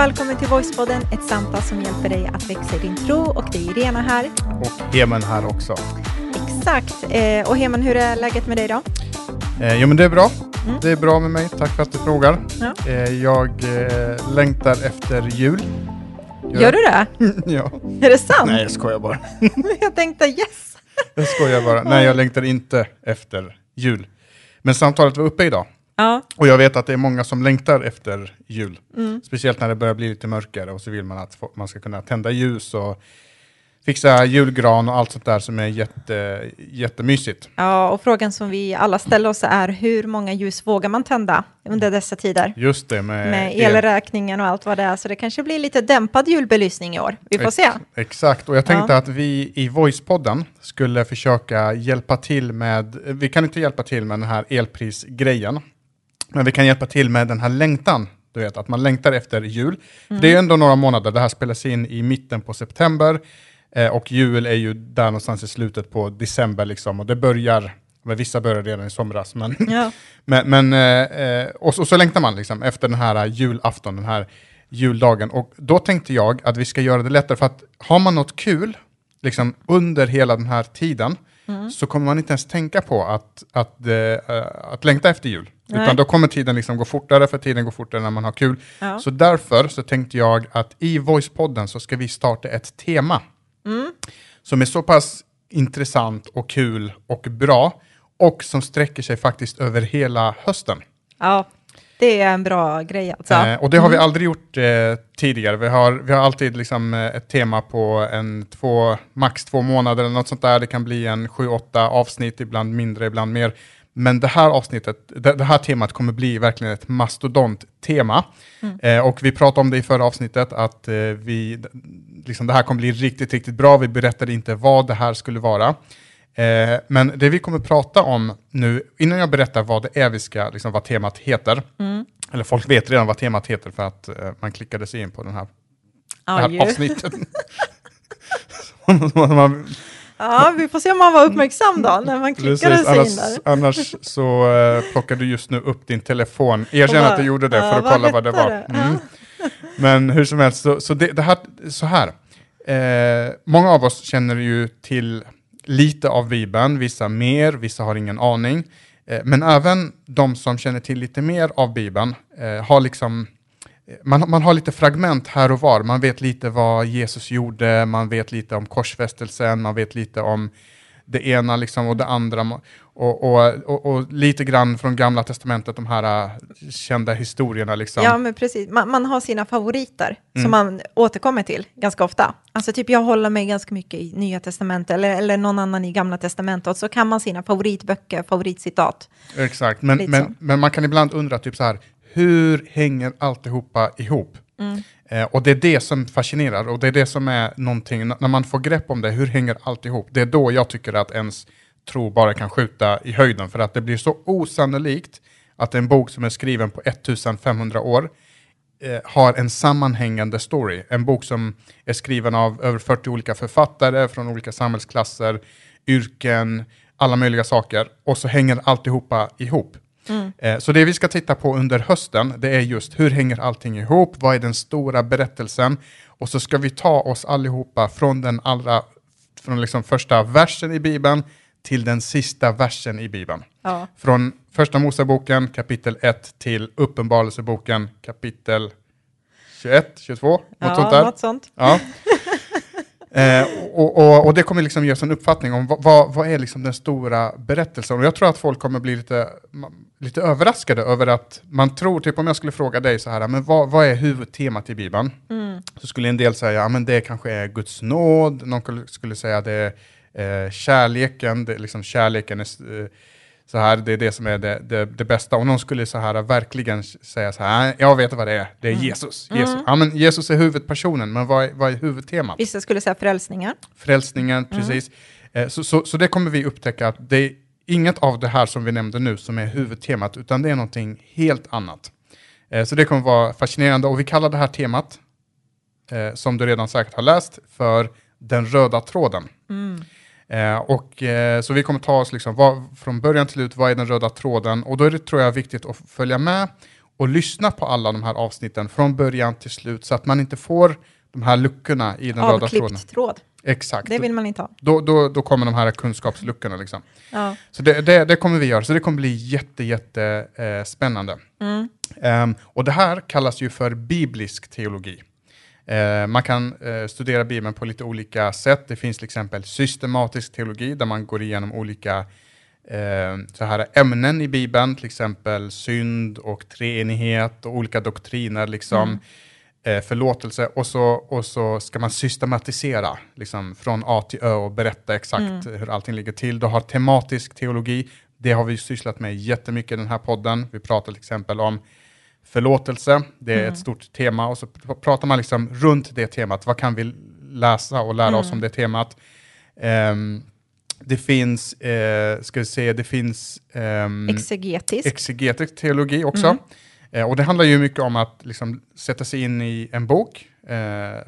välkommen till Voicepodden, ett samtal som hjälper dig att växa i din tro och det är Irena här. Och Heman här också. Exakt. Eh, och Heman, hur är läget med dig då? Eh, jo men det är bra. Mm. Det är bra med mig, tack för att du frågar. Ja. Eh, jag eh, längtar efter jul. Gör du det? ja. Är det sant? Nej jag skojar bara. Jag tänkte yes. Jag skojar bara. Nej jag längtar inte efter jul. Men samtalet var uppe idag. Ja, Och jag vet att det är många som längtar efter jul. mm. Speciellt när det börjar bli lite mörkare och så vill man att man ska kunna tända ljus och fixa julgran och allt sånt där som är jätte, jättemysigt. ja, och frågan som vi alla ställer oss är hur många ljus vågar man tända under dessa tider? Just det med, Med el. elräkningen och allt vad det är, så det kanske blir lite dämpad julbelysning i år. Vi får se. Exakt, och jag tänkte Ja. att vi i Voicepodden skulle försöka hjälpa till med, vi kan inte hjälpa till med den här elprisgrejen, men vi kan hjälpa till med den här längtan, du vet, att man längtar efter jul. För Det är ändå några månader, det här spelas in i mitten på september, eh, och jul är ju där någonstans i slutet på december liksom, och det börjar, men vissa börjar redan i somras, men Ja. men, men eh, eh, och, så, och så längtar man liksom efter den här julafton, den här juldagen. Och då tänkte jag att vi ska göra det lättare, för att har man något kul liksom under hela den här tiden, så kommer man inte ens tänka på att, att, eh, att längta efter jul. Nej. Utan då kommer tiden liksom gå fortare, för tiden går fortare när man har kul. Ja. Så därför så tänkte jag att i Voicepodden så ska vi starta ett tema Mm. som är så pass intressant och kul och bra och som sträcker sig faktiskt över hela hösten. ja, det är en bra grej alltså. Eh, och det har vi aldrig gjort eh, tidigare. Vi har, vi har alltid liksom, eh, ett tema på en två, max två månader eller något sånt där. Det kan bli en sju, åtta avsnitt, ibland mindre, ibland mer. Men det här avsnittet, det, det här temat kommer bli verkligen ett mastodont-tema. Eh, och vi pratade om det i förra avsnittet, att eh, vi, liksom, det här kommer bli riktigt, riktigt bra. Vi berättade inte vad det här skulle vara. Eh, men det vi kommer prata om nu, innan jag berättar vad det är vi ska, liksom, vad temat heter, Mm. eller folk vet redan vad temat heter för att eh, man klickade sig in på den här, det Ja, här ju. avsnittet. Ja, vi får se om man var uppmärksam då, när man klickade precis, sig in annars, där. annars så uh, plockar du just nu upp din telefon. Erkänn att du gjorde det för att vad kolla vad det var. det? Mm. Men hur som helst, så, så, det, det här, så här. Eh, många av oss känner ju till lite av Bibeln, vissa mer, vissa har ingen aning. Eh, men även de som känner till lite mer av Bibeln eh, har liksom eh, man, man har lite fragment här och var. Man vet lite vad Jesus gjorde, man vet lite om korsfästelsen, man vet lite om det ena liksom och det andra. Och, och, och, och lite grann från gamla testamentet, de här äh, kända historierna. Liksom. Ja, men precis. Man, man har sina favoriter Mm. som man återkommer till ganska ofta. Alltså typ jag håller mig ganska mycket i Nya Testamentet eller, eller någon annan i Gamla Testamentet och så kan man sina favoritböcker, favoritcitat. Exakt, men, men, men man kan ibland undra typ så här, hur hänger alltihopa ihop? Mm. Eh, och det är det som fascinerar och det är det som är någonting, när man får grepp om det, hur hänger allt ihop? Det är då jag tycker att ens tro bara kan skjuta i höjden, för att det blir så osannolikt att en bok som är skriven på 1500 år eh, har en sammanhängande story. En bok som är skriven av över 40 olika författare från olika samhällsklasser, yrken, alla möjliga saker. Och så hänger alltihopa ihop. Eh, Så det vi ska titta på under hösten, det är just hur hänger allting ihop? Vad är den stora berättelsen? Och så ska vi ta oss allihopa från den allra, från liksom första versen i Bibeln till den sista versen i Bibeln. Ja. Från första Moseboken kapitel 1 till Uppenbarelseboken kapitel 21, 22, något ja, sånt där. Något sånt. Ja. eh, och, och, och det kommer liksom ge oss en uppfattning om vad, vad, vad är liksom den stora berättelsen. Och jag tror att folk kommer bli lite, lite överraskade över att man tror, typ om jag skulle fråga dig så här, men vad, vad är huvudtemat i Bibeln? Mm. Så skulle en del säga, ja men det kanske är Guds nåd, någon skulle- säga det är eh, kärleken, det liksom kärleken är eh, så här, det är det som är det, det, det bästa. Och någon skulle så här verkligen säga så här, "Nej, jag vet vad det är, det är Jesus. Jesus. Ja, men Jesus är huvudpersonen, men vad är, vad är huvudtemat? Vissa skulle säga frälsningar. Frälsningen, precis. Eh, Så, så, så det kommer vi upptäcka att det är inget av det här som vi nämnde nu som är huvudtemat, utan det är någonting helt annat. Eh, Så det kommer vara fascinerande och vi kallar det här temat, eh, som du redan säkert har läst, för den röda tråden. Eh, och, eh, så vi kommer ta oss liksom, vad, från början till ut, vad är den röda tråden? Och då är det tror jag viktigt att följa med och lyssna på alla de här avsnitten från början till slut så att man inte får de här luckorna i den röda tråden. Avklippt tråd. Exakt. Det vill man inte ha. Då, då, då kommer de här kunskapsluckorna. Liksom. Ja. Så det, det, det kommer vi göra, så det kommer bli jätte, jätte eh, spännande. Mm. Ehm, och det här kallas ju för biblisk teologi. Eh, man kan eh, studera Bibeln på lite olika sätt. Det finns till exempel systematisk teologi där man går igenom olika eh, så här ämnen i Bibeln, till exempel synd och treenighet och olika doktriner, liksom, Mm. förlåtelse. Och så, och så ska man systematisera liksom, från A till Ö och berätta exakt hur allting ligger till. Du har tematisk teologi, det har vi sysslat med jättemycket i den här podden. Vi pratar till exempel om förlåtelse, det är ett stort tema och så pr- pratar man liksom runt det temat. Vad kan vi läsa och lära oss om det temat? Ehm, det finns, eh, ska vi se, det finns ehm, Exegetisk. exegetisk teologi också. Eh, och det handlar ju mycket om att liksom, sätta sig in i en bok, eh,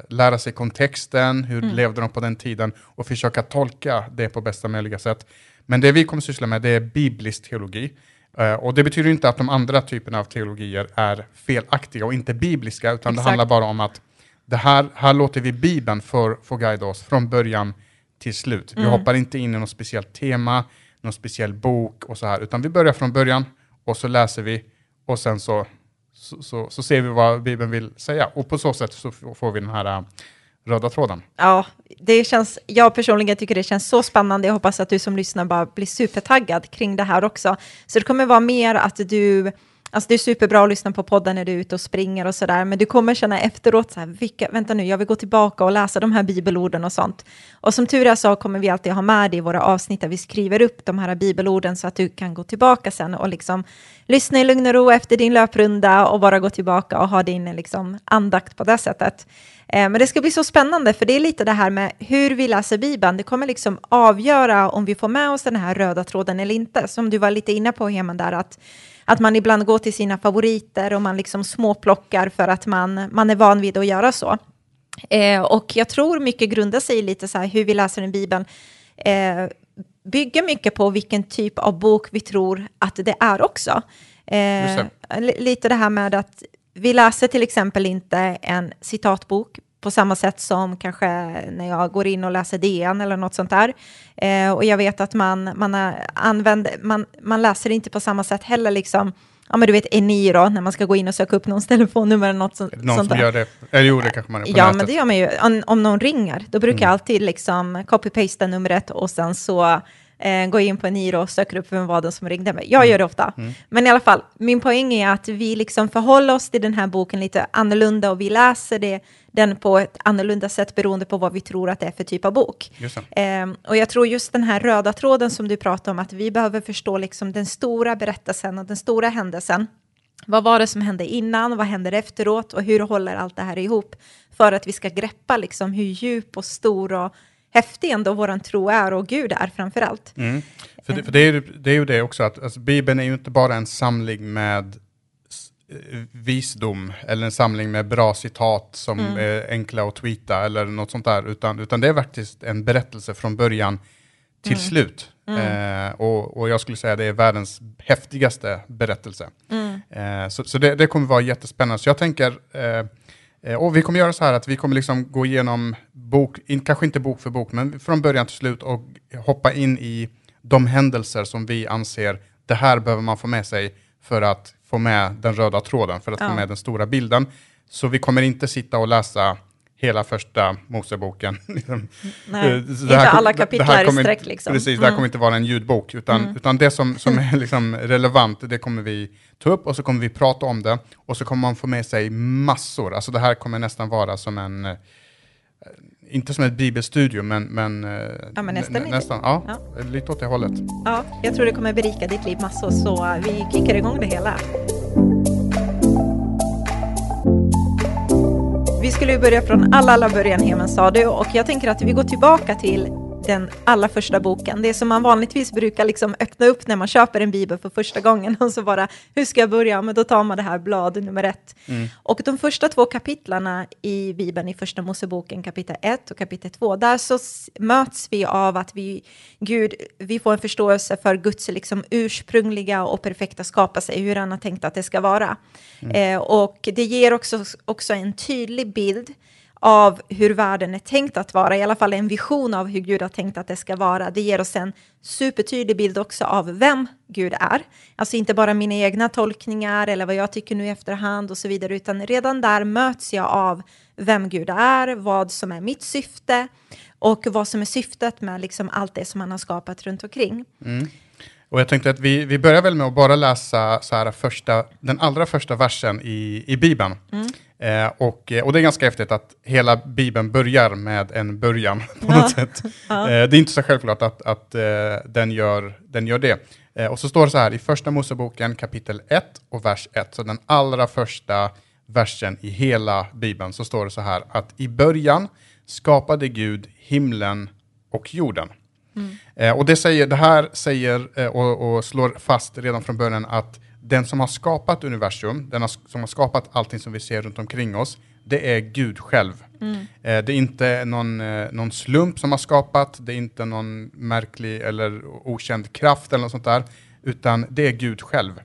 lära sig kontexten, hur levde de på den tiden och försöka tolka det på bästa möjliga sätt. Men det vi kommer syssla med det är biblisk teologi. Eh, och det betyder inte att de andra typerna av teologier är felaktiga och inte bibliska, utan det Exakt. handlar bara om att det här, här låter vi Bibeln för, få guida oss från början till slut. Vi hoppar inte in i något speciellt tema, någon speciell bok och så här, utan vi börjar från början och så läser vi och sen så, så, så, så ser vi vad Bibeln vill säga. Och på så sätt så får vi den här äh, röda tråden. Ja, det känns, jag personligen tycker det känns så spännande. Jag hoppas att du som lyssnar bara blir supertaggad kring det här också. Så det kommer vara mer att du, alltså det är superbra att lyssna på podden när du är ute och springer och sådär, men du kommer känna efteråt så här, vilka, vänta nu, jag vill gå tillbaka och läsa de här bibelorden och sånt. Och som tur är så kommer vi alltid ha med det i våra avsnitt där vi skriver upp de här bibelorden så att du kan gå tillbaka sen och liksom lyssna i lugn och ro efter din löprunda och bara gå tillbaka och ha din liksom, andakt på det sättet. Eh, men det ska bli så spännande, för det är lite det här med hur vi läser Bibeln. Det kommer liksom avgöra om vi får med oss den här röda tråden eller inte. Som du var lite inne på, Heman, där att, att man ibland går till sina favoriter och man liksom småplockar för att man, man är van vid att göra så. Eh, och jag tror mycket grundar sig i lite så här hur vi läser en Bibeln. Eh, bygger mycket på vilken typ av bok vi tror att det är också. Eh, lite det här med att vi läser till exempel inte en citatbok på samma sätt som kanske när jag går in och läser DN eller något sånt där. Eh, och jag vet att man, man, använder, man, man läser inte på samma sätt heller liksom, ja men du vet Eniro, när man ska gå in och söka upp någons telefonnummer eller något sånt, någon som gör det? Eller jo, det kanske man är på Ja, nätet. men det gör man ju. Om, om någon ringer, då brukar Mm. jag alltid liksom copy-pasta numret och sen så eh, gå in på Eniro och söker upp vem var det som ringde mig. Mm. Jag gör det ofta. Men i alla fall, min poäng är att vi liksom förhåller oss till den här boken lite annorlunda och vi läser det, den på ett annorlunda sätt beroende på vad vi tror att det är för typ av bok. Ehm, och jag tror just den här röda tråden som du pratar om, att vi behöver förstå liksom den stora berättelsen och den stora händelsen. Vad var det som hände innan? Vad händer efteråt? Och hur håller allt det här ihop? För att vi ska greppa liksom hur djup och stor och häftig ändå våran tro är och Gud är framför allt. Mm. För, det, för det, är, det är ju det också, att alltså, Bibeln är ju inte bara en samling med visdom eller en samling med bra citat som är enkla att tweeta eller något sånt där, utan, utan det är faktiskt en berättelse från början till slut. Eh, och, och jag skulle säga det är världens häftigaste berättelse. Eh, så så det, det kommer vara jättespännande. Så jag tänker, eh, eh, och vi kommer göra så här att vi kommer liksom gå igenom bok, in, kanske inte bok för bok, men från början till slut och hoppa in i de händelser som vi anser, det här behöver man få med sig för att få med den röda tråden, för att Ja. få med den stora bilden. Så vi kommer inte sitta och läsa hela första Moseboken. liksom. Nej, Eh, inte det här alla här i sträck liksom. Precis, det här kommer inte vara en ljudbok, utan, utan det som, som är liksom relevant, det kommer vi ta upp och så kommer vi prata om det och så kommer man få med sig massor. Alltså det här kommer nästan vara som en, eh, inte som ett bibelstudio, men, men, eh, Ja, men nästan nä- nästan ja, Ja. lite åt det hållet. Ja, jag tror det kommer berika ditt liv massor, så vi kickar igång det hela. Vi skulle börja från alla, alla början, Hemen sa du, och jag tänker att vi går tillbaka till den allra första boken. Det som man vanligtvis brukar liksom öppna upp när man köper en bibel för första gången och så bara, hur ska jag börja? Men då tar man det här blad nummer ett. Mm. Och de första två kapitlarna i bibeln, i första Moseboken kapitel 1 och kapitel 2, där så möts vi av att vi, Gud, vi får en förståelse för Guds liksom ursprungliga och perfekta skapelse, hur han har tänkt att det ska vara. Mm. Eh, och det ger också, också en tydlig bild av hur världen är tänkt att vara, i alla fall en vision av hur Gud har tänkt att det ska vara. Det ger oss en supertydlig bild också av vem Gud är. Alltså inte bara mina egna tolkningar eller vad jag tycker nu i efterhand och så vidare, utan redan där möts jag av vem Gud är, vad som är mitt syfte och vad som är syftet med liksom allt det som han har skapat runt omkring. Mm. Och jag tänkte att vi, vi börjar väl med att bara läsa så här första, den allra första versen i, i Bibeln. Mm. Eh, och, eh, och det är ganska häftigt att hela Bibeln börjar med en början på ja. något sätt. Ja. Eh, det är inte så självklart att, att eh, den, gör, den gör det. Eh, och så står det så här i första Moseboken kapitel 1 och vers 1, så den allra första versen i hela Bibeln, så står det så här att i början skapade Gud himlen och jorden. Mm. Eh, och det, säger, det här säger och, och slår fast redan från början att den som har skapat universum, den som har skapat allting som vi ser runt omkring oss, det är Gud själv. Mm. Eh, det är inte någon, eh, någon slump som har skapat, det är inte någon märklig eller okänd kraft eller något sånt där, utan det är Gud själv.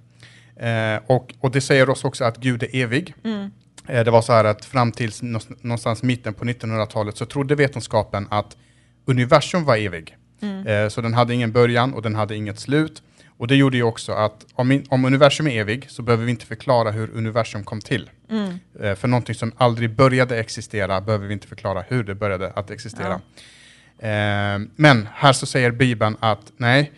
Eh, och, och det säger oss också att Gud är evig. Mm. Det var så här att fram till någonstans mitten på 1900-talet så trodde vetenskapen att universum var evig. Mm. Så den hade ingen början och den hade inget slut. Och det gjorde ju också att om, om universum är evig så behöver vi inte förklara hur universum kom till. Mm. Eh, för någonting som aldrig började existera behöver vi inte förklara hur det började att existera. Ja. Eh, men här så säger Bibeln att nej,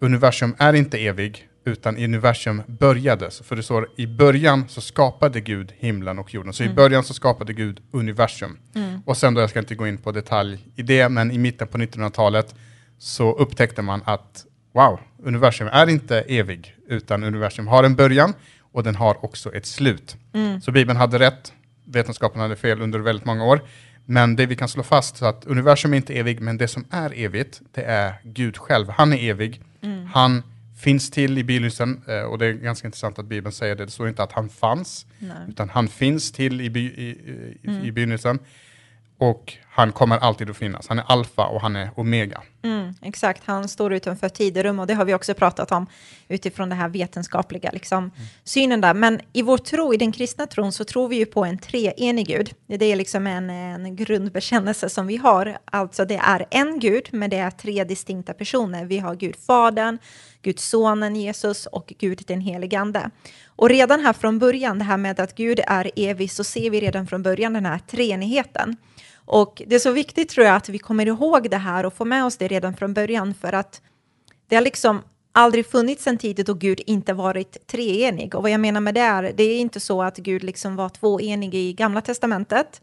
universum är inte evig, utan universum började. För det står i början så skapade Gud himlen och jorden. Så mm. i början så skapade Gud universum. Mm. Och sen då, jag ska inte gå in på detalj i det, men i mitten på 1900-talet så upptäckte man att wow, universum är inte evig, utan universum har en början och den har också ett slut. Mm. Så Bibeln hade rätt, vetenskapen hade fel under väldigt många år. Men det vi kan slå fast är att universum är inte evig, men det som är evigt, det är Gud själv. Han är evig. Mm. Han finns till i begynnelsen, eh, och det är ganska intressant att Bibeln säger det. Det står inte att han fanns, Nej. utan han finns till i, by, i, i, mm. i begynnelsen och han kommer alltid att finnas. Han är alfa och han är omega. Mm, exakt, han står utanför tiderum och det har vi också pratat om utifrån den här vetenskapliga liksom, mm. synen där. Men i vår tro, i den kristna tron, så tror vi ju på en treenig Gud. Det är liksom en, en grundbekännelse som vi har. Alltså det är en Gud, men det är tre distinkta personer. Vi har Gud Fadern, Gud Sonen Jesus och Gud den helige Ande. Och redan här från början, det här med att Gud är evig, så ser vi redan från början den här treenigheten. Och det är så viktigt tror jag att vi kommer ihåg det här och får med oss det redan från början för att det har liksom aldrig funnits en tid då Gud inte varit treenig. Och vad jag menar med det är, det är inte så att Gud liksom var tvåenig i Gamla Testamentet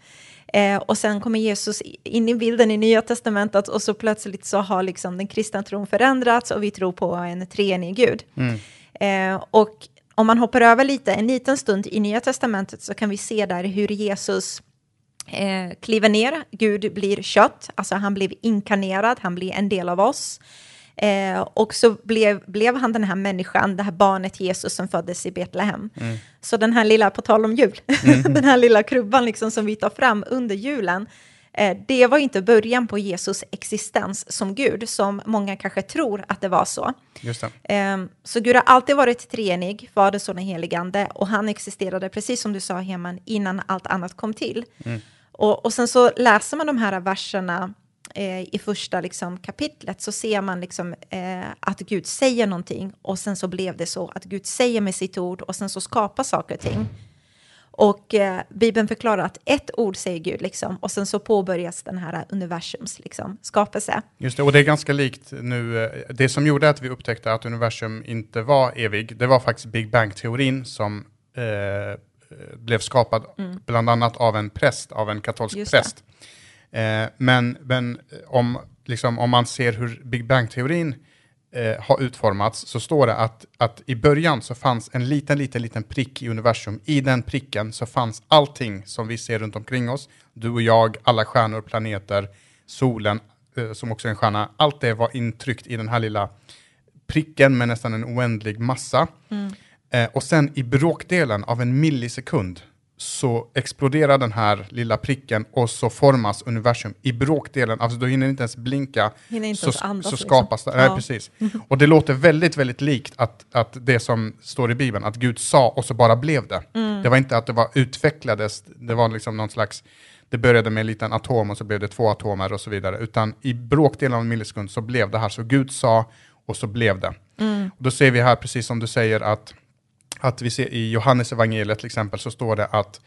eh, och sen kommer Jesus in i bilden i Nya Testamentet och så plötsligt så har liksom den kristna tron förändrats och vi tror på en treenig Gud. Mm. Eh, och om man hoppar över lite, en liten stund i Nya Testamentet så kan vi se där hur Jesus eh, kliver ner, Gud blir kött, alltså han blev inkarnerad, han blir en del av oss. Eh, och så blev, blev han den här människan, det här barnet Jesus som föddes i Betlehem. Mm. Så den här lilla, på tal om jul, mm. den här lilla krubban liksom som vi tar fram under julen, det var inte början på Jesus existens som Gud, som många kanske tror att det var så. Eh, så Gud har alltid varit treenig, Fader, Son och Heligande, och han existerade, precis som du sa, Heman, innan allt annat kom till. Mm. Och, och sen så läser man de här verserna eh, i första liksom, kapitlet så ser man liksom, eh, att Gud säger någonting och sen så blev det så att Gud säger med sitt ord och sen så skapar saker och ting. Och eh, Bibeln förklarar att ett ord säger Gud, liksom, och sen så påbörjas den här universums liksom, skapelse. Just det, och det är ganska likt nu. Eh, det som gjorde att vi upptäckte att universum inte var evig, det var faktiskt Big Bang-teorin som eh, Eh, blev skapad mm. bland annat av en präst, av en katolsk präst. Eh, men men om, liksom, om man ser hur Big Bang-teorin eh, har utformats så står det att, att i början så fanns en liten, liten, liten prick i universum. I den pricken så fanns allting som vi ser runt omkring oss. Du och jag, alla stjärnor, planeter, solen, eh, som också är en stjärna, allt det var intryckt i den här lilla pricken med nästan en oändlig massa. Eh, och sen i bråkdelen av en millisekund så exploderar den här lilla pricken och så formas universum i bråkdelen, alltså då hinner inte ens blinka, inte så, ens andas, så liksom. skapas det. Nej, Ja. precis. Och det låter väldigt, väldigt likt att, att det som står i Bibeln, att Gud sa och så bara blev det. Mm. Det var inte att det var utvecklades, det var liksom någon slags, det började med en liten atom och så blev det två atomer och så vidare, utan i bråkdelen av en millisekund så blev det här. Så Gud sa och så blev det. Mm. Och då ser vi här, precis som du säger, att, att vi ser i Johannes evangeliet till exempel, så står det att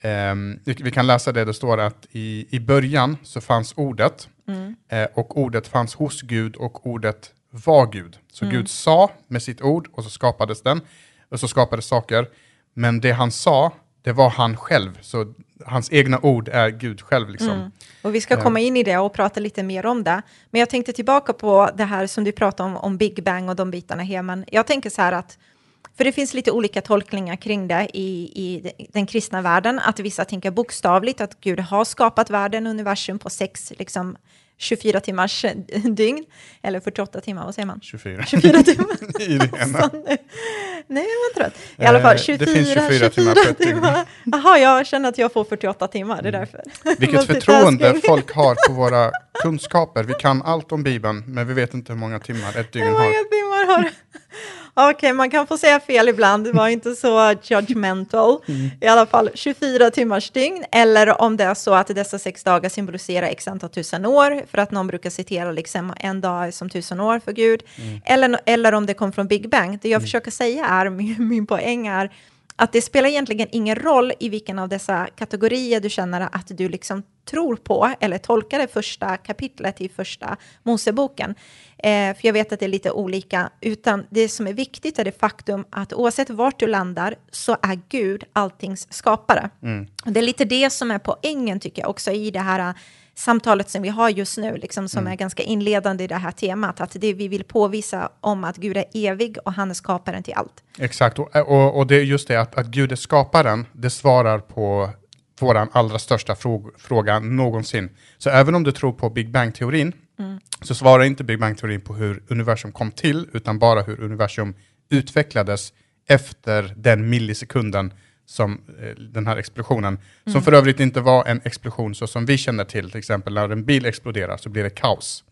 ehm, vi kan läsa det, det står att i, i början så fanns ordet, Mm. eh, och ordet fanns hos Gud och ordet var Gud. Så Mm. Gud sa med sitt ord och så skapades den, och så skapades saker. Men det han sa, det var han själv. Så hans egna ord är Gud själv. Liksom. Mm. Och vi ska komma in i det och prata lite mer om det. Men jag tänkte tillbaka på det här som du pratade om, om Big Bang och de bitarna här. Men jag tänker så här att, för det finns lite olika tolkningar kring det i, i den kristna världen, att vissa tänker bokstavligt att Gud har skapat världen, universum på sex, liksom 24 timmars dygn, eller 48 timmar, vad säger man? 24. 24 timmar. I det ena. Så nu- Nej, jag var trött. I alla fall Eh, 24, det finns 24 24 timmar. Jaha, jag känner att jag får 48 timmar, det är därför. Vilket förtroende folk har på våra kunskaper. Vi kan allt om Bibeln, men vi vet inte hur många timmar ett dygn Hur har. många timmar har Okej, man kan få säga fel ibland, var inte så judgmental. Mm. I alla fall 24 timmars dygn, eller om det är så att dessa sex dagar symboliserar x antal tusen år, för att någon brukar citera liksom en dag som tusen år för Gud. Mm. Eller, eller om det kom från Big Bang. Det jag försöker säga är, min, min poäng är, att det spelar egentligen ingen roll i vilken av dessa kategorier du känner att du liksom tror på eller tolkar det första kapitlet i första Moseboken. Eh, för jag vet att det är lite olika, utan det som är viktigt är det faktum att oavsett vart du landar så är Gud alltings skapare. Och det är lite det som är poängen tycker jag också i det här samtalet som vi har just nu, liksom, som är ganska inledande i det här temat, att det vi vill påvisa om att Gud är evig och han är skaparen till allt. Exakt, och, och, och det är just det att, att Gud är skaparen, det svarar på vår allra största fråg, fråga någonsin. Så även om du tror på Big Bang-teorin, så svarar inte Big Bang-teorin på hur universum kom till, utan bara hur universum utvecklades efter den millisekunden som eh, den här explosionen, som för övrigt inte var en explosion så som vi känner till, till exempel när en bil exploderar så blir det kaos.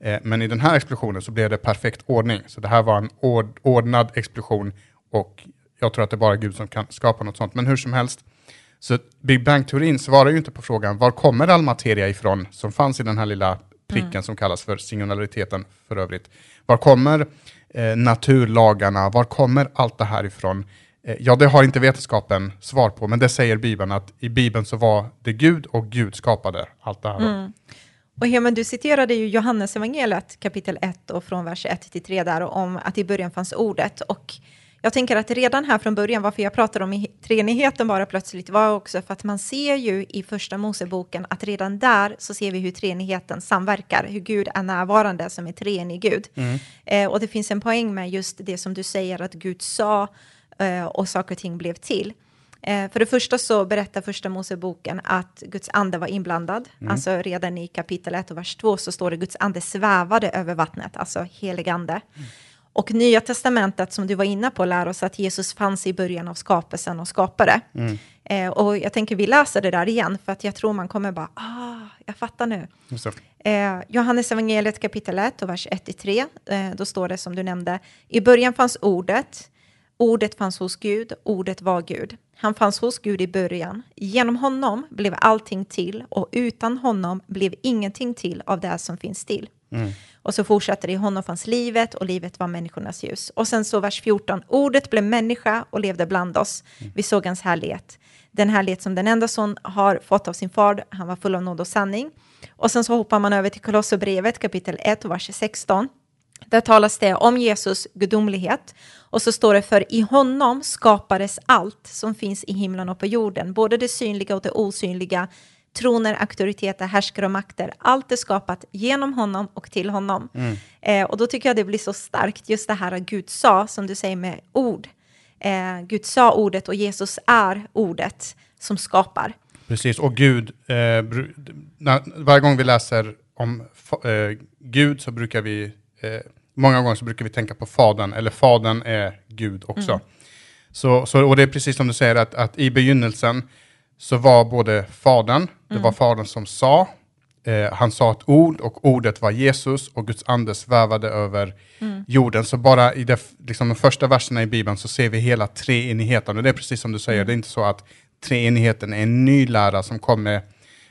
Eh, men i den här explosionen så blev det perfekt ordning, så det här var en ord, ordnad explosion och jag tror att det är bara Gud som kan skapa något sånt. Men hur som helst, så Big Bang-teorin svarar ju inte på frågan var kommer all materia ifrån som fanns i den här lilla pricken som kallas för singulariteten för övrigt. Var kommer eh, naturlagarna, var kommer allt det här ifrån? Eh, ja, det har inte vetenskapen svar på, men det säger Bibeln att i Bibeln så var det Gud och Gud skapade allt det här. då. Och Heman, du citerade ju Johannes evangeliet kapitel 1 och från vers 1 till 3 där om att i början fanns ordet. Och jag tänker att redan här från början, varför jag pratar om treenigheten bara plötsligt, var också för att man ser ju i första Moseboken att redan där så ser vi hur treenigheten samverkar, hur Gud är närvarande som är treenig Gud. Eh, och det finns en poäng med just det som du säger att Gud sa och saker och ting blev till. Eh, för det första så berättar första Moseboken att Guds ande var inblandad. Alltså redan i kapitel 1 och vers 2 så står det Guds ande svävade över vattnet, alltså helig ande. Och Nya Testamentet som du var inne på lär oss att Jesus fanns i början av skapelsen och skapade. Eh, och jag tänker vi läser det där igen för att jag tror man kommer bara, ah, jag fattar nu. Eh, Johannes evangeliet kapitel 1 och vers 1-3, eh, då står det som du nämnde, i början fanns ordet, ordet fanns hos Gud, ordet var Gud. Han fanns hos Gud i början. Genom honom blev allting till och utan honom blev ingenting till av det som finns till. Och så fortsätter det, i honom fanns livet och livet var människornas ljus. Och sen så vers 14, ordet blev människa och levde bland oss. Vi såg hans härlighet. Den härlighet som den enda son har fått av sin far, han var full av nåd och sanning. Och sen så hoppar man över till Kolosserbrevet kapitel 1, vers 16. Där talas det om Jesus gudomlighet. Och så står det, för i honom skapades allt som finns i himlen och på jorden, både det synliga och det osynliga, troner, auktoriteter, härskare och makter. Allt är skapat genom honom och till honom. Eh, och då tycker jag det blir så starkt, just det här att Gud sa, som du säger med ord. Eh, Gud sa ordet och Jesus är ordet som skapar. Precis, och Gud, eh, när, varje gång vi läser om eh, Gud så brukar vi, eh, många gånger så brukar vi tänka på Fadern, eller Fadern är Gud också. Så, så, och det är precis som du säger, att, att i begynnelsen så var både Fadern, det var Fadern som sa, eh, han sa ett ord och ordet var Jesus och Guds ande svävade över jorden. Så bara i det, liksom de första verserna i Bibeln så ser vi hela treenigheten. Och det är precis som du säger, det är inte så att treenigheten är en ny lära som kommer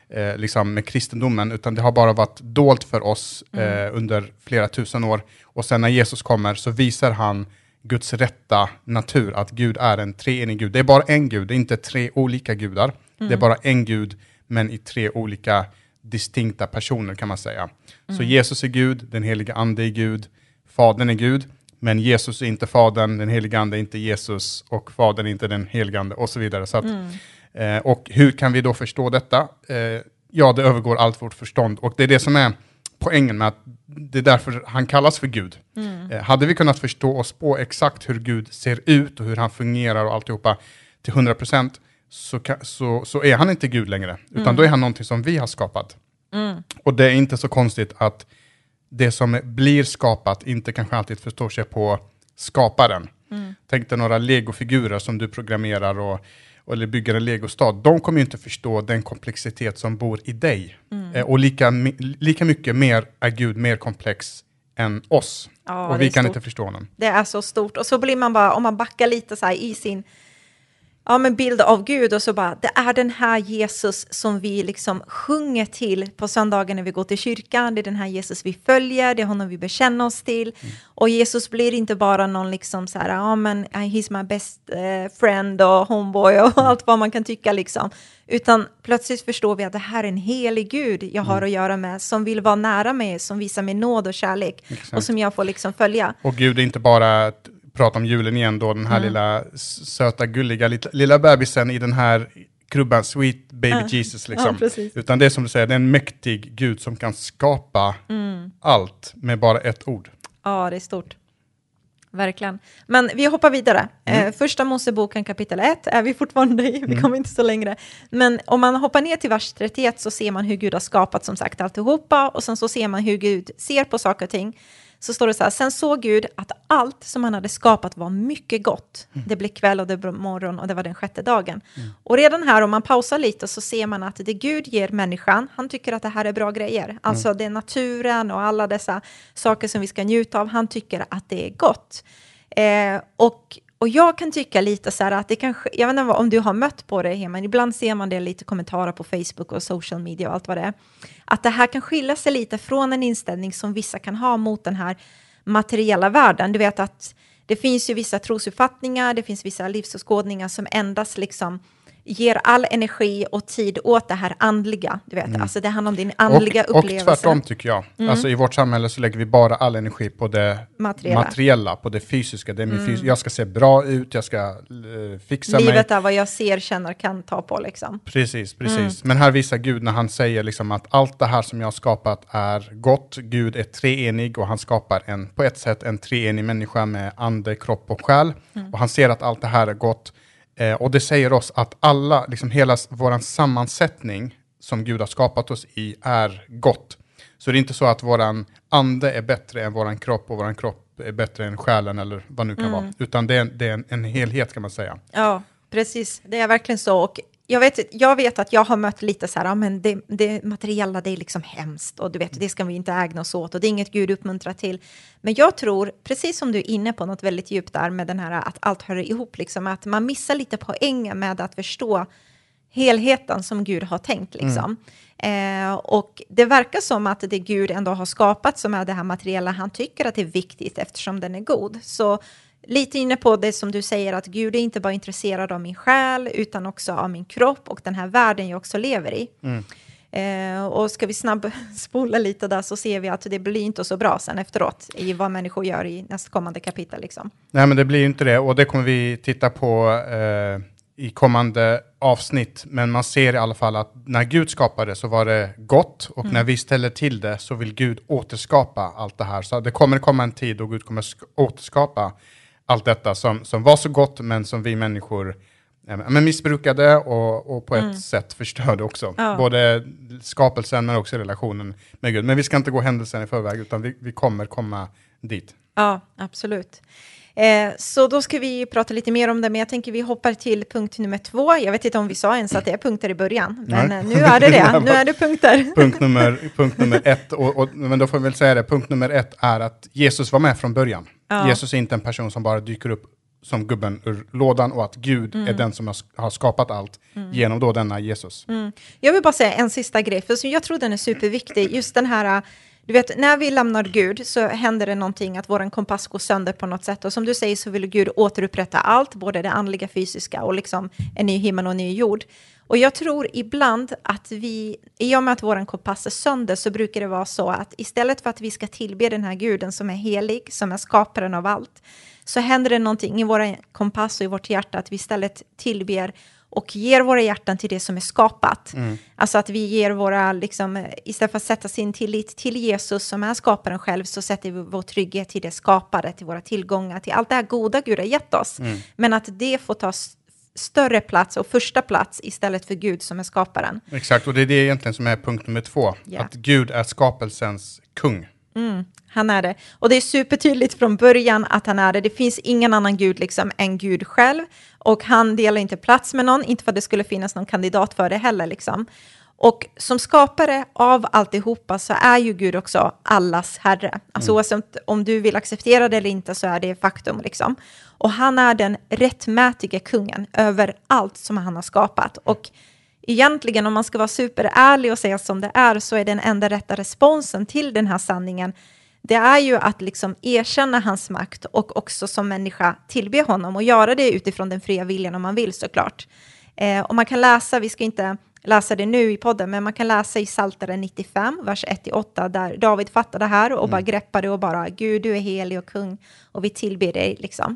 eh, liksom med kristendomen, utan det har bara varit dolt för oss eh, under flera tusen år. Och sen när Jesus kommer så visar han Guds rätta natur, att Gud är en treenig Gud. Det är bara en Gud, det är inte tre olika gudar. Det är bara en Gud, men i tre olika distinkta personer kan man säga. Så Jesus är Gud, den heliga ande är Gud, Fadern är Gud, men Jesus är inte Fadern, den heliga ande är inte Jesus och Fadern är inte den heliga ande och så vidare. Så att, eh, och hur kan vi då förstå detta? Eh, ja, det övergår allt vårt förstånd och det är det som är poängen med att det är därför han kallas för Gud. Eh, hade vi kunnat förstå oss på exakt hur Gud ser ut och hur han fungerar och alltihopa till 100% så, så, så är han inte Gud längre, utan då är han någonting som vi har skapat. Och det är inte så konstigt att det som blir skapat inte kanske alltid förstår sig på skaparen. Tänk dig några legofigurer som du programmerar och, eller bygger en legostad. De kommer inte förstå den komplexitet som bor i dig. Eh, och lika, lika mycket mer är Gud mer komplex än oss. Ja, och vi kan stort. inte förstå honom. Det är så stort. Och så blir man bara, om man backar lite så här i sin ja, men bild av Gud och så bara, det är den här Jesus som vi liksom sjunger till på söndagen när vi går till kyrkan. Det är den här Jesus vi följer, det är honom vi bekänner oss till. Och Jesus blir inte bara någon liksom så här, ja men he's my best eh, friend och homeboy och allt vad man kan tycka liksom. Utan plötsligt förstår vi att det här är en helig Gud jag har att göra med, som vill vara nära mig, som visar mig nåd och kärlek och som jag får liksom följa. Och Gud är inte bara prata om julen igen då, den här lilla s- söta gulliga lilla, lilla bebisen i den här krubban, sweet baby Jesus liksom. Ja. Utan det är som du säger, det är en mäktig Gud som kan skapa allt med bara ett ord. Ja, det är stort. Verkligen. Men vi hoppar vidare. Mm. Eh, första Moseboken kapitel 1 är vi fortfarande i, vi kommer inte så längre. Men om man hoppar ner till vers 31 så ser man hur Gud har skapat som sagt alltihopa och sen så ser man hur Gud ser på saker och ting. Så står det så här, sen såg Gud att allt som han hade skapat var mycket gott. Mm. Det blev kväll och det blev morgon och det var den sjätte dagen. Och redan här om man pausar lite så ser man att det Gud ger människan, han tycker att det här är bra grejer. Alltså det är naturen och alla dessa saker som vi ska njuta av, han tycker att det är gott. Eh, och, och jag kan tycka lite så här att det kanske, jag vet inte om du har mött på det, men ibland ser man det lite kommentarer på Facebook och social media och allt vad det är. Att det här kan skilja sig lite från en inställning som vissa kan ha mot den här materiella världen. Du vet att det finns ju vissa trosuppfattningar, det finns vissa livsåskådningar som endast liksom ger all energi och tid åt det här andliga. Du vet, alltså det handlar om din andliga och, och upplevelse. tvärtom tycker jag. Alltså i vårt samhälle så lägger vi bara all energi på det Materiella. materiella, på det fysiska. Det är min fys- jag ska se bra ut, jag ska eh, fixa mig. Livet är vad jag ser, känner, kan ta på liksom. Precis, precis. Men här visar Gud när han säger liksom att allt det här som jag har skapat är gott. Gud är treenig och han skapar en, på ett sätt en treenig människa med ande, kropp och själ. Och han ser att allt det här är gott. Eh, och det säger oss att alla, liksom hela vår sammansättning som Gud har skapat oss i är gott. Så det är inte så att våran ande är bättre än våran kropp och våran kropp är bättre än själen eller vad nu kan vara. Utan det är, det är en, en helhet kan man säga. Ja, precis. Det är verkligen så. Och jag vet, jag vet att jag har mött lite så här, ja, men det, det materiella det är liksom hemskt och du vet, det ska vi inte ägna oss åt och det är inget Gud uppmuntrar till. Men jag tror, precis som du är inne på något väldigt djupt där med den här att allt hör ihop, liksom, att man missar lite poängen med att förstå helheten som Gud har tänkt. Liksom. Eh, och det verkar som att det Gud ändå har skapat som är det här materiella, han tycker att det är viktigt eftersom den är god. Så lite inne på det som du säger, att Gud är inte bara intresserad av min själ, utan också av min kropp och den här världen jag också lever i. Eh, och ska vi snabbspola lite där så ser vi att det blir inte så bra sen efteråt i vad människor gör i nästkommande kapitel. Liksom. Nej, men det blir ju inte det. Och det kommer vi titta på eh, i kommande avsnitt. Men man ser i alla fall att när Gud skapade så var det gott. Och när vi ställer till det så vill Gud återskapa allt det här. Så det kommer komma en tid då Gud kommer sk- återskapa allt detta som, som var så gott men som vi människor eh, men missbrukade och, och på ett sätt förstörde också. Mm. Ja. Både skapelsen men också relationen med Gud. Men vi ska inte gå händelsen i förväg utan vi, vi kommer komma dit. Ja, absolut. Eh, så då ska vi prata lite mer om det, men jag tänker vi hoppar till punkt nummer två. Jag vet inte om vi sa ens att det är punkter i början, men Nej. eh, nu är det det. Nu är det punkter. Punkt nummer, punkt nummer ett, och, och, men då får vi väl säga det, punkt nummer ett är att Jesus var med från början. Ja. Jesus är inte en person som bara dyker upp som gubben ur lådan och att Gud Mm. är den som har, skapat allt genom då denna Jesus. Jag vill bara säga en sista grej, för så jag tror den är superviktig. Just den här, du vet, när vi lämnar Gud så händer det någonting att vår kompass går sönder på något sätt. Och som du säger så vill Gud återupprätta allt, både det andliga, fysiska och liksom en ny himmel och en ny jord. Och jag tror ibland att vi, i och med att vår kompass är sönder, så brukar det vara så att istället för att vi ska tillbe den här guden som är helig, som är skaparen av allt, så händer det någonting i vår kompass och i vårt hjärta att vi istället tillber och ger våra hjärtan till det som är skapat. Alltså att vi ger våra, liksom, istället för att sätta sin tillit till Jesus som är skaparen själv, så sätter vi vår trygghet till det skapade, till våra tillgångar, till allt det här goda Gud har gett oss. Men att det får ta större plats och första plats istället för Gud som är skaparen. Exakt, och det är det egentligen som är punkt nummer två. Ja. Att Gud är skapelsens kung. Han är det. Och det är supertydligt från början att han är det. Det finns ingen annan gud liksom än Gud själv. Och han delar inte plats med någon, inte för att det skulle finnas någon kandidat för det heller. Liksom. Och som skapare av alltihopa så är ju Gud också allas herre. Alltså oavsett om du vill acceptera det eller inte så är det faktum. Liksom. Och han är den rättmätiga kungen över allt som han har skapat. Och egentligen om man ska vara superärlig och säga som det är så är den enda rätta responsen till den här sanningen det är ju att liksom erkänna hans makt och också som människa tillbe honom och göra det utifrån den fria viljan om man vill såklart. Eh, och man kan läsa, vi ska inte läsa det nu i podden, men man kan läsa i Psaltaren 95, vers 1-8, där David fattar det här och bara greppar det och bara Gud, du är helig och kung och vi tillber dig liksom.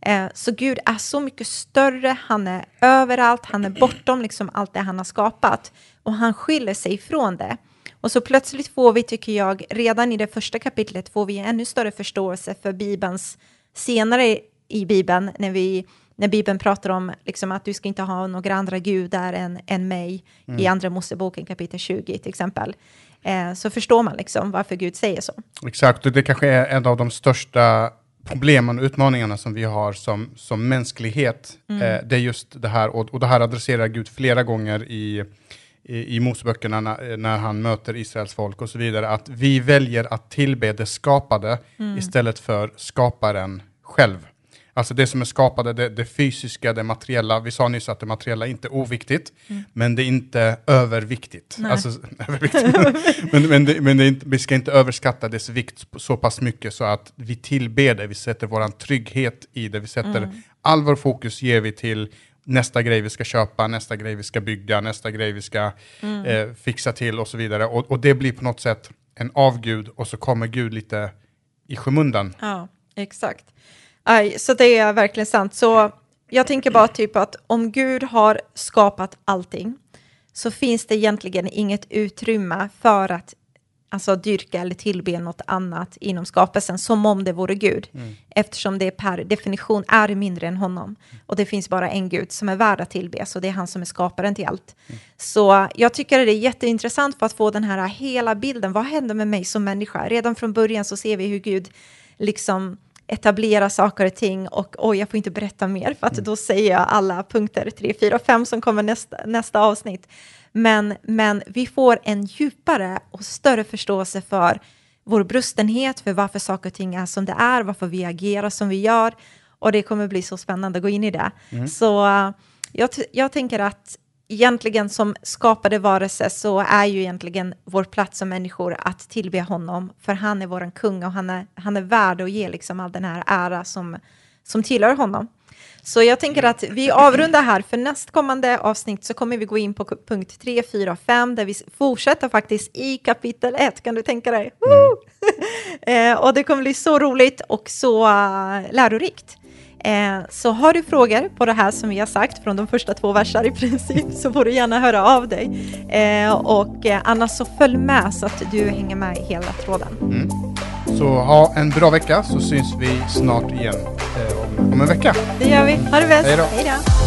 Eh, så Gud är så mycket större, han är överallt, han är bortom liksom allt det han har skapat och han skiljer sig ifrån det. Och så plötsligt får vi, tycker jag, redan i det första kapitlet får vi en ännu större förståelse för Bibelns senare i Bibeln, när, vi, när Bibeln pratar om liksom, att du ska inte ha några andra gudar än, än mig, i Andra Moseboken kapitel 20 till exempel. Eh, så förstår man liksom varför Gud säger så. Exakt, och det kanske är en av de största problemen och utmaningarna som vi har som, som mänsklighet. Eh, det är just det här, och, och det här adresserar Gud flera gånger i, i, i Moseböckerna när, när han möter Israels folk och så vidare, att vi väljer att tillbe det skapade istället för skaparen själv. Alltså det som är skapade, det, det fysiska, det materiella. Vi sa nyss att det materiella inte är oviktigt, men det är inte överviktigt. Nej. Alltså, överviktigt. men men, det, men det inte, vi ska inte överskatta dess vikt så pass mycket så att vi tillber det, vi sätter vår trygghet i det, vi sätter all vår fokus ger vi till nästa grej vi ska köpa, nästa grej vi ska bygga, nästa grej vi ska eh, fixa till och så vidare. Och, och det blir på något sätt en avgud och så kommer Gud lite i skymundan. Ja, exakt. Aj, så det är verkligen sant. Så jag tänker bara typ att om Gud har skapat allting så finns det egentligen inget utrymme för att alltså, dyrka eller tillbe något annat inom skapelsen som om det vore Gud. Eftersom det per definition är mindre än honom. Och det finns bara en Gud som är värd att tillbe, så det är han som är skaparen till allt. Så jag tycker det är jätteintressant för att få den här hela bilden. Vad händer med mig som människa? Redan från början så ser vi hur Gud liksom etablera saker och ting och oj, jag får inte berätta mer för att då säger jag alla punkter 3, 4, 5 som kommer nästa, nästa avsnitt. Men, men vi får en djupare och större förståelse för vår brustenhet, för varför saker och ting är som det är, varför vi agerar som vi gör. Och det kommer bli så spännande att gå in i det. Så uh, jag, jag tänker att egentligen som skapade varelse så är ju egentligen vår plats som människor att tillbe honom, för han är våran kung och han är, han är värd att ge liksom all den här ära som, som tillhör honom. Så jag tänker att vi avrundar här, för nästkommande avsnitt så kommer vi gå in på punkt 3, 4 och 5, där vi fortsätter faktiskt i kapitel 1, kan du tänka dig? Woo! eh, och det kommer bli så roligt och så uh, lärorikt. Eh, så har du frågor på det här som vi har sagt från de första två verserna i princip så får du gärna höra av dig. Eh, och eh, annars så följ med så att du hänger med i hela tråden. Så ha en bra vecka så syns vi snart igen eh, om, om en vecka. Det gör vi. Ha det bäst. Hej då.